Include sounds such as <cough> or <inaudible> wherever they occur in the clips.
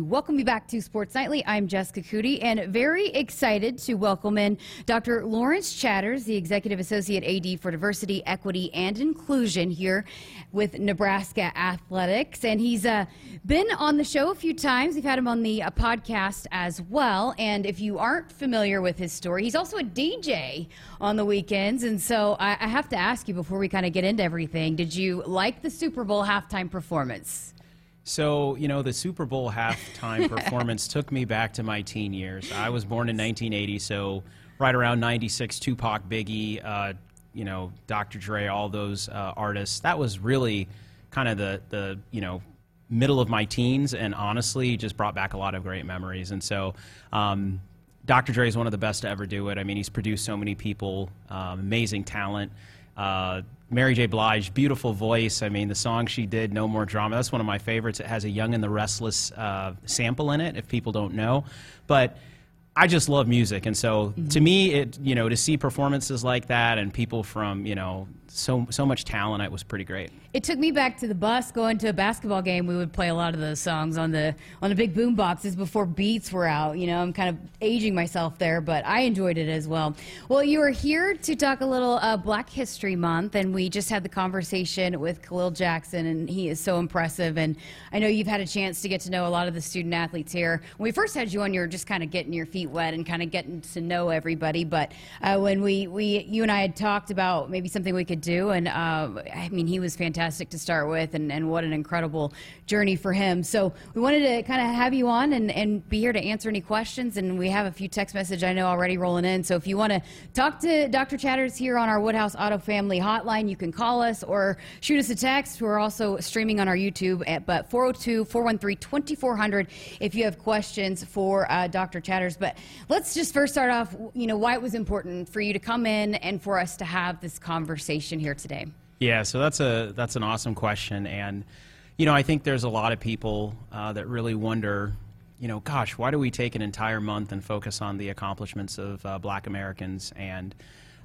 Welcome back to Sports Nightly. I'm Jessica Coody and very excited to welcome in Dr. Lawrence Chatters, the Executive Associate AD for Diversity, Equity, and Inclusion here with Nebraska Athletics. And he's uh, been on the show a few times. We've had him on the uh, podcast as well. And if you aren't familiar with his story, he's also a DJ on the weekends. And so I, I have to ask you before we kind of get into everything did you like the Super Bowl halftime performance? So, you know, the Super Bowl halftime <laughs> performance took me back to my teen years. I was born in 1980, so right around 96, Tupac, Biggie, uh, you know, Dr. Dre, all those uh, artists. That was really kind of the, the, you know, middle of my teens and honestly just brought back a lot of great memories. And so, um, Dr. Dre is one of the best to ever do it. I mean, he's produced so many people, um, amazing talent. Uh, Mary J. Blige, beautiful voice. I mean, the song she did, No More Drama, that's one of my favorites. It has a Young and the Restless uh, sample in it, if people don't know. But I just love music, and so mm-hmm. to me, it you know to see performances like that and people from you know so so much talent. It was pretty great. It took me back to the bus going to a basketball game. We would play a lot of those songs on the on the big boom boxes before beats were out. You know, I'm kind of aging myself there, but I enjoyed it as well. Well, you are here to talk a little uh, Black History Month, and we just had the conversation with Khalil Jackson, and he is so impressive. And I know you've had a chance to get to know a lot of the student athletes here. When we first had you on, you were just kind of getting your feet wet and kind of getting to know everybody. But uh, when we we you and I had talked about maybe something we could do. And uh, I mean, he was fantastic to start with, and, and what an incredible journey for him. So we wanted to kind of have you on and, and be here to answer any questions. And we have a few text message I know already rolling in. So if you want to talk to Dr. Chatters here on our Woodhouse Auto Family hotline, you can call us or shoot us a text. We're also streaming on our YouTube at but 402 413 2400 if you have questions for uh, Dr. Chatters. But let's just first start off, you know, why it was important for you to come in and for us to have this conversation here today? Yeah, so that's a that's an awesome question, and you know I think there's a lot of people uh, that really wonder, you know, gosh, why do we take an entire month and focus on the accomplishments of uh, Black Americans? And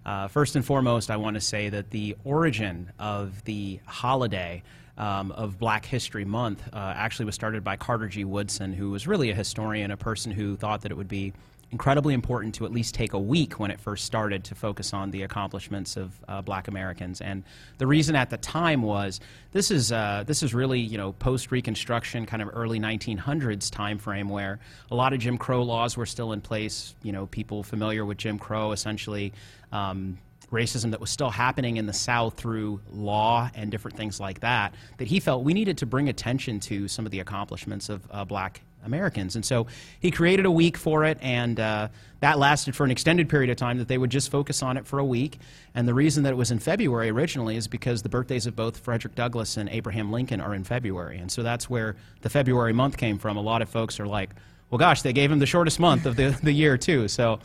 uh, first and foremost, I want to say that the origin of the holiday. Um, of Black History Month uh, actually was started by Carter G. Woodson, who was really a historian, a person who thought that it would be incredibly important to at least take a week when it first started to focus on the accomplishments of uh, black Americans. And the reason at the time was this is, uh, this is really, you know, post Reconstruction, kind of early 1900s time frame where a lot of Jim Crow laws were still in place. You know, people familiar with Jim Crow essentially. Um, racism that was still happening in the South through law and different things like that, that he felt we needed to bring attention to some of the accomplishments of uh, black Americans. And so he created a week for it, and uh, that lasted for an extended period of time that they would just focus on it for a week. And the reason that it was in February originally is because the birthdays of both Frederick Douglass and Abraham Lincoln are in February. And so that's where the February month came from. A lot of folks are like, well, gosh, they gave him the shortest month of the, <laughs> the year, too. So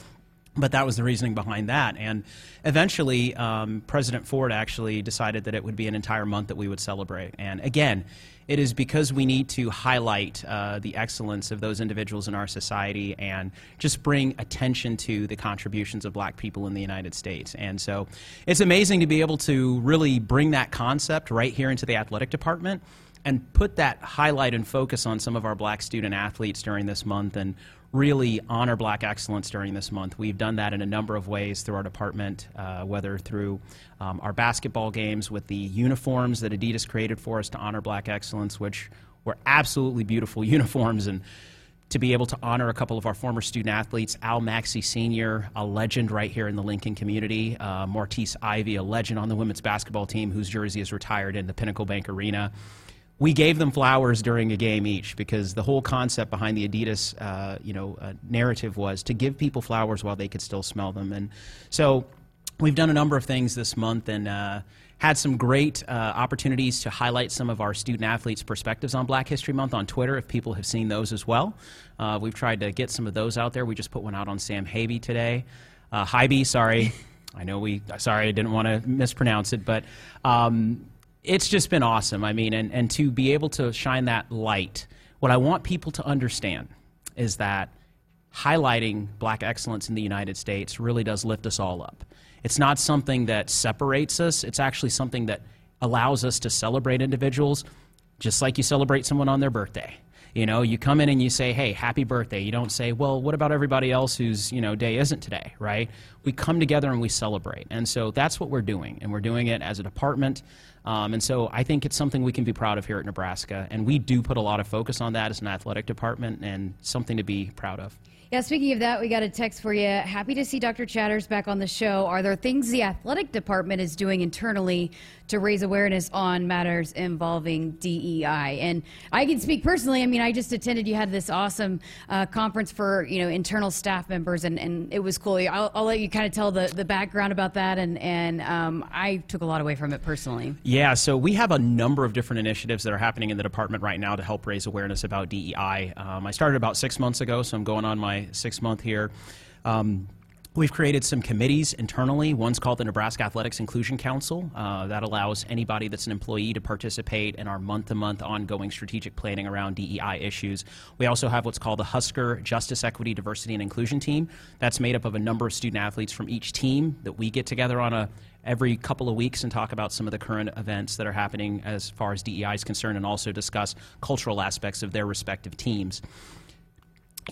but that was the reasoning behind that. And eventually, um, President Ford actually decided that it would be an entire month that we would celebrate. And again, it is because we need to highlight uh, the excellence of those individuals in our society and just bring attention to the contributions of black people in the United States. And so it's amazing to be able to really bring that concept right here into the athletic department and put that highlight and focus on some of our black student athletes during this month and really honor black excellence during this month. We've done that in a number of ways through our department, uh, whether through um, our basketball games with the uniforms that Adidas created for us to honor black excellence, which were absolutely beautiful <laughs> uniforms and to be able to honor a couple of our former student athletes, Al Maxey Sr., a legend right here in the Lincoln community, uh, Maurtice Ivy, a legend on the women's basketball team whose jersey is retired in the Pinnacle Bank Arena we gave them flowers during a game each because the whole concept behind the Adidas, uh, you know, uh, narrative was to give people flowers while they could still smell them. And so we've done a number of things this month and uh, had some great uh, opportunities to highlight some of our student athletes' perspectives on Black History Month on Twitter. If people have seen those as well, uh, we've tried to get some of those out there. We just put one out on Sam Haiby today. Uh, Haiby, sorry. <laughs> I know we, sorry, I didn't want to mispronounce it, but um, it's just been awesome. I mean, and, and to be able to shine that light, what I want people to understand is that highlighting black excellence in the United States really does lift us all up. It's not something that separates us, it's actually something that allows us to celebrate individuals just like you celebrate someone on their birthday. You know, you come in and you say, "Hey, happy birthday." You don't say, "Well, what about everybody else whose you know day isn't today?" Right? We come together and we celebrate, and so that's what we're doing, and we're doing it as a department. Um, and so I think it's something we can be proud of here at Nebraska, and we do put a lot of focus on that as an athletic department, and something to be proud of. Yeah, speaking of that, we got a text for you. Happy to see Dr. Chatters back on the show. Are there things the athletic department is doing internally to raise awareness on matters involving DEI? And I can speak personally. I mean, I just attended. You had this awesome uh, conference for you know internal staff members, and, and it was cool. I'll, I'll let you kind of tell the, the background about that, and and um, I took a lot away from it personally. Yeah, so we have a number of different initiatives that are happening in the department right now to help raise awareness about DEI. Um, I started about six months ago, so I'm going on my six month here. Um, We've created some committees internally. One's called the Nebraska Athletics Inclusion Council. Uh, that allows anybody that's an employee to participate in our month to month ongoing strategic planning around DEI issues. We also have what's called the Husker Justice, Equity, Diversity, and Inclusion Team. That's made up of a number of student athletes from each team that we get together on a every couple of weeks and talk about some of the current events that are happening as far as DEI is concerned and also discuss cultural aspects of their respective teams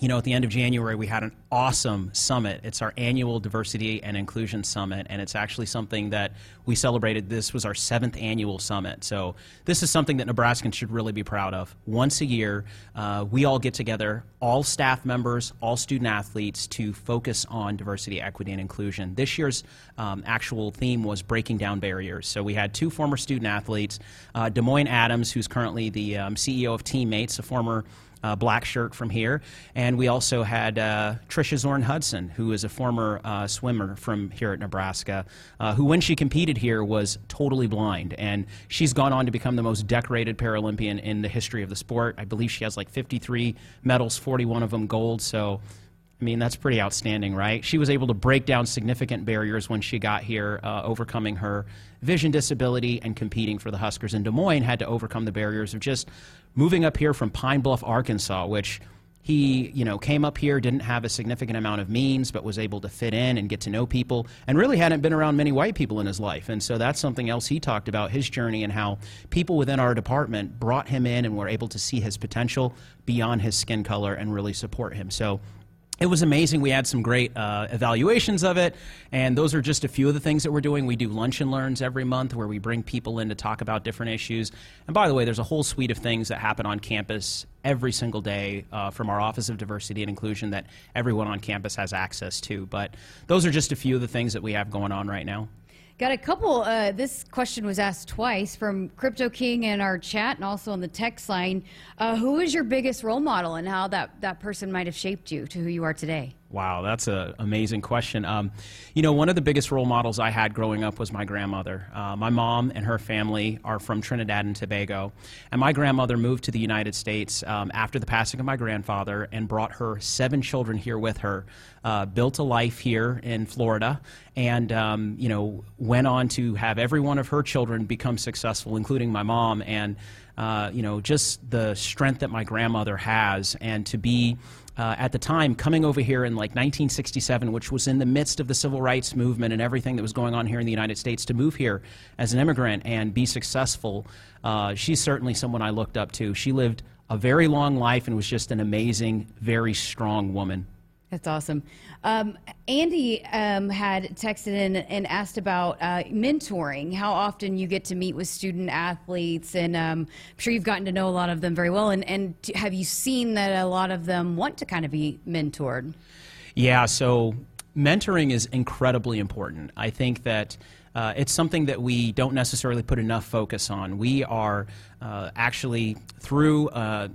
you know, at the end of January, we had an awesome summit. It's our annual Diversity and Inclusion Summit, and it's actually something that we celebrated. This was our seventh annual summit. So, this is something that Nebraskans should really be proud of. Once a year, uh, we all get together, all staff members, all student athletes, to focus on diversity, equity, and inclusion. This year's um, actual theme was breaking down barriers. So, we had two former student athletes, uh, Demoine Adams, who's currently the um, CEO of Teammates, a former uh, black shirt from here. And we also had uh, Trischa Zorn Hudson, who is a former uh, swimmer from here at Nebraska, uh, who, when she competed here, was totally blind. And she's gone on to become the most decorated Paralympian in the history of the sport. I believe she has like 53 medals, 41 of them gold. So I mean, that's pretty outstanding, right? She was able to break down significant barriers when she got here, uh, overcoming her vision disability and competing for the Huskers. And Demoine had to overcome the barriers of just moving up here from Pine Bluff, Arkansas, which he you know came up here didn't have a significant amount of means but was able to fit in and get to know people and really hadn't been around many white people in his life and so that's something else he talked about his journey and how people within our department brought him in and were able to see his potential beyond his skin color and really support him so it was amazing. We had some great uh, evaluations of it, and those are just a few of the things that we're doing. We do lunch and learns every month where we bring people in to talk about different issues. And by the way, there's a whole suite of things that happen on campus every single day uh, from our Office of Diversity and Inclusion that everyone on campus has access to. But those are just a few of the things that we have going on right now. Got a couple. Uh, this question was asked twice from Crypto King in our chat and also on the text line. Uh, who is your biggest role model and how that, that person might have shaped you to who you are today? Wow, that's an amazing question. Um, you know, one of the biggest role models I had growing up was my grandmother. Uh, my mom and her family are from Trinidad and Tobago. And my grandmother moved to the United States um, after the passing of my grandfather and brought her seven children here with her, uh, built a life here in Florida, and, um, you know, went on to have every one of her children become successful, including my mom. And, uh, you know, just the strength that my grandmother has and to be uh, at the time coming over here in like 1967, which was in the midst of the civil rights movement and everything that was going on here in the United States, to move here as an immigrant and be successful. Uh, she's certainly someone I looked up to. She lived a very long life and was just an amazing, very strong woman. That's awesome. Um, Andy um, had texted in and asked about uh, mentoring, how often you get to meet with student athletes, and um, I'm sure you've gotten to know a lot of them very well. And, and have you seen that a lot of them want to kind of be mentored? Yeah, so mentoring is incredibly important. I think that. Uh, it's something that we don't necessarily put enough focus on. We are uh, actually through uh,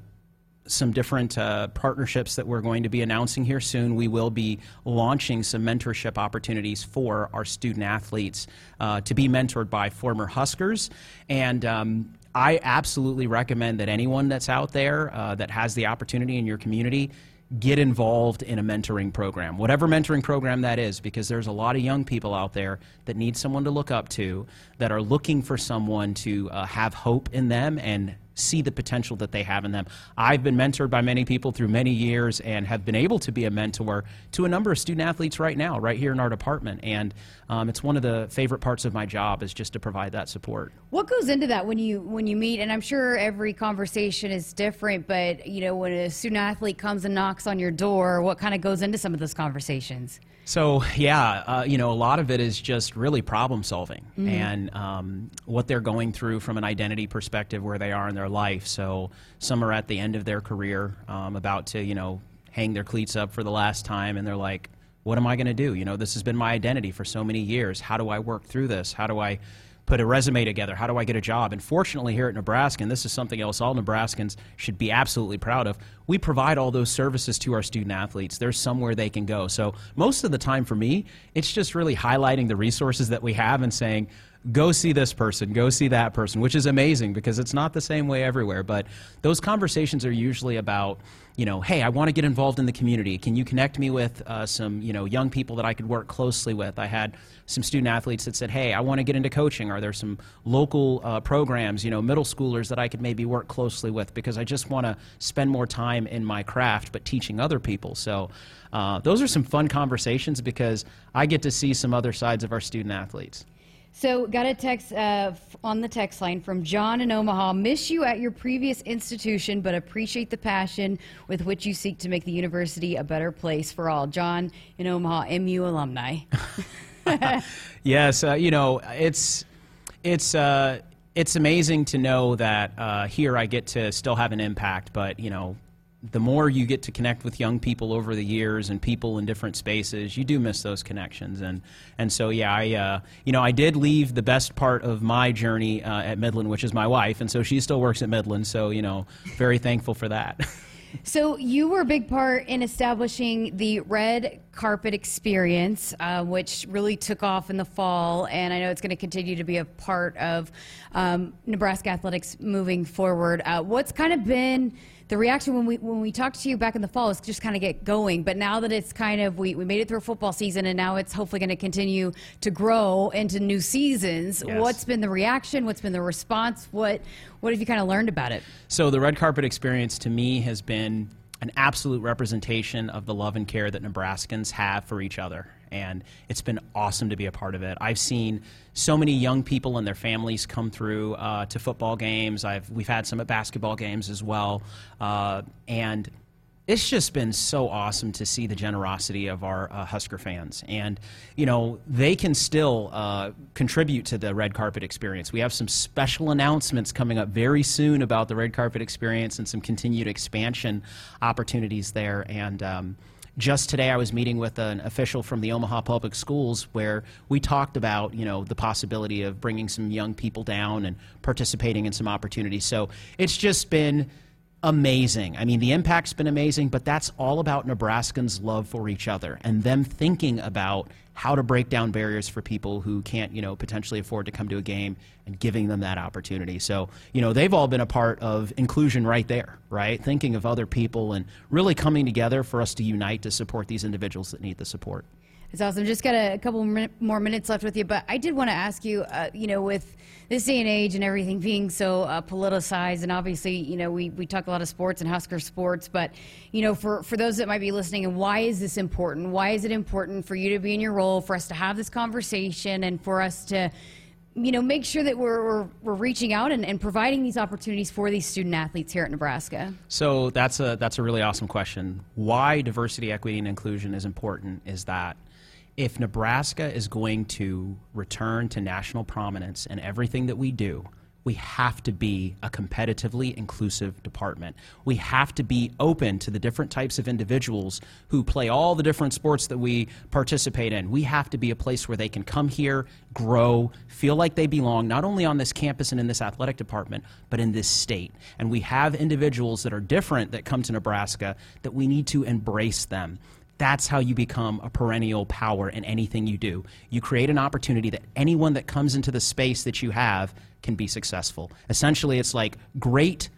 some different uh, partnerships that we're going to be announcing here soon. We will be launching some mentorship opportunities for our student athletes uh, to be mentored by former Huskers. And um, I absolutely recommend that anyone that's out there uh, that has the opportunity in your community get involved in a mentoring program, whatever mentoring program that is, because there's a lot of young people out there that need someone to look up to, that are looking for someone to uh, have hope in them and see the potential that they have in them. I've been mentored by many people through many years and have been able to be a mentor to a number of student athletes right now, right here in our department. And um, it's one of the favorite parts of my job is just to provide that support. What goes into that when you when you meet? And I'm sure every conversation is different, but you know when a student athlete comes and knocks on your door, what kind of goes into some of those conversations? So yeah, uh, you know, a lot of it is just really problem solving mm-hmm. and um, what they're going through from an identity perspective, where they are in their life. So some are at the end of their career, um, about to you know hang their cleats up for the last time, and they're like, "What am I going to do? You know, this has been my identity for so many years. How do I work through this? How do I put a resume together? How do I get a job? And fortunately, here at Nebraska, and this is something else all Nebraskans should be absolutely proud of, we provide all those services to our student athletes. There's somewhere they can go. So most of the time for me, it's just really highlighting the resources that we have and saying, go see this person, go see that person, which is amazing because it's not the same way everywhere. But those conversations are usually about, you know, hey, I want to get involved in the community. Can you connect me with uh, some, you know, young people that I could work closely with? I had some student athletes that said, hey, I want to get into coaching. Are there some local uh, programs, you know, middle schoolers that I could maybe work closely with because I just want to spend more time in my craft but teaching other people. So uh, those are some fun conversations because I get to see some other sides of our student athletes. So, got a text uh, on the text line from John in Omaha. Miss you at your previous institution, but appreciate the passion with which you seek to make the university a better place for all. John in Omaha, MU alumni. <laughs> <laughs> yes, uh, you know it's it's uh, it's amazing to know that uh, here I get to still have an impact, but you know the more you get to connect with young people over the years and people in different spaces, you do miss those connections. And and so yeah, I uh, you know I did leave the best part of my journey uh, at Midland, which is my wife, and so she still works at Midland. So you know, very thankful for that. <laughs> So you were a big part in establishing the red carpet experience, uh, which really took off in the fall, and I know it's going to continue to be a part of um, Nebraska athletics moving forward. Uh, what's kind of been the reaction when we when we talked to you back in the fall is just kind of get going. But now that it's kind of we, we made it through football season and now it's hopefully going to continue to grow into new seasons. Yes. What's been the reaction? What's been the response? What what have you kind of learned about it? So the red carpet experience to me has been an absolute representation of the love and care that Nebraskans have for each other. And it's been awesome to be a part of it. I've seen so many young people and their families come through uh, to football games. I've, we've had some at basketball games as well. Uh, and it's just been so awesome to see the generosity of our uh, Husker fans. And, you know, they can still uh, contribute to the red carpet experience. We have some special announcements coming up very soon about the red carpet experience and some continued expansion opportunities there. And, um, just today I was meeting with an official from the Omaha Public Schools where we talked about, you know, the possibility of bringing some young people down and participating in some opportunities. So it's just been amazing. I mean, the impact's been amazing, but that's all about Nebraskans' love for each other and them thinking about how to break down barriers for people who can't, you know, potentially afford to come to a game and giving them that opportunity. So, you know, they've all been a part of inclusion right there, right? Thinking of other people and really coming together for us to unite to support these individuals that need the support. It's awesome. Just got a couple more minutes left with you, but I did want to ask you, uh, you know, with this day and age and everything being so uh, politicized, and obviously, you know, we, we talk a lot of sports and Husker sports, but, you know, for, for those that might be listening, and why is this important? Why is it important for you to be in your role, for us to have this conversation, and for us to, you know, make sure that we're, we're, we're reaching out and, and providing these opportunities for these student athletes here at Nebraska? So that's a, that's a really awesome question. Why diversity, equity, and inclusion is important is that if Nebraska is going to return to national prominence in everything that we do, we have to be a competitively inclusive department. We have to be open to the different types of individuals who play all the different sports that we participate in. We have to be a place where they can come here, grow, feel like they belong, not only on this campus and in this athletic department, but in this state. And we have individuals that are different that come to Nebraska that we need to embrace them. That's how you become a perennial power in anything you do. You create an opportunity that anyone that comes into the space that you have can be successful. Essentially, it's like great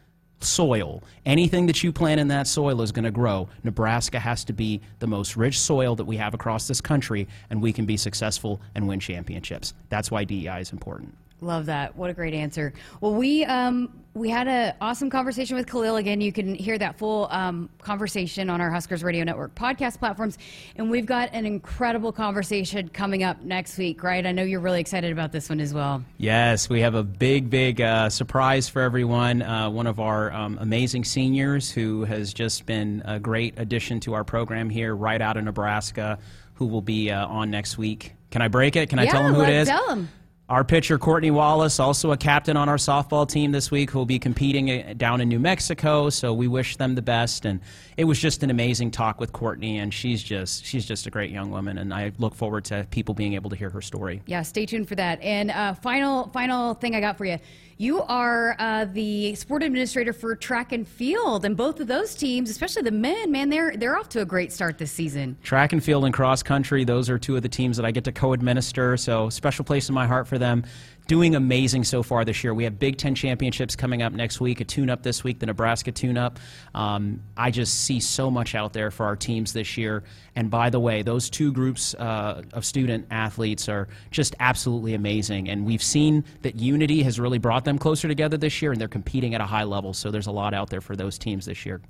soil. Anything that you plant in that soil is going to grow. Nebraska has to be the most rich soil that we have across this country, and we can be successful and win championships. That's why DEI is important. Love that. What a great answer. Well, we um, we had an awesome conversation with Khalil. Again, you can hear that full um, conversation on our Huskers Radio Network podcast platforms. And we've got an incredible conversation coming up next week, right? I know you're really excited about this one as well. Yes, we have a big, big uh, surprise for everyone. Uh, one of our um, amazing seniors who has just been a great addition to our program here, right out of Nebraska, who will be uh, on next week. Can I break it? Can I tell them who it is? Tell them. Our pitcher, Courtney Wallace, also a captain on our softball team this week, who will be competing uh, down in New Mexico. So we wish them the best. And it was just an amazing talk with Courtney, and she's just she's just a great young woman. And I look forward to people being able to hear her story. Yeah, stay tuned for that. And uh, final final thing I got for you. You are uh, the sport administrator for track and field, and both of those teams, especially the men, man, they're they're off to a great start this season. Track and field and cross country; those are two of the teams that I get to co-administer. So special place in my heart for them doing amazing so far this year. We have Big Ten championships coming up next week, a tune-up this week, the Nebraska tune-up. Um, I just see so much out there for our teams this year. And by the way, those two groups uh, of student athletes are just absolutely amazing. And we've seen that unity has really brought them closer together this year, and they're competing at a high level. So there's a lot out there for those teams this year.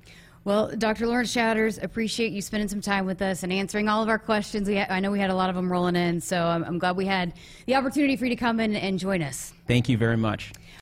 Well, Dr. Lawrence Chatters, appreciate you spending some time with us and answering all of our questions. Ha- I know we had a lot of them rolling in, so I'm, I'm glad we had the opportunity for you to come in and join us. Thank you very much.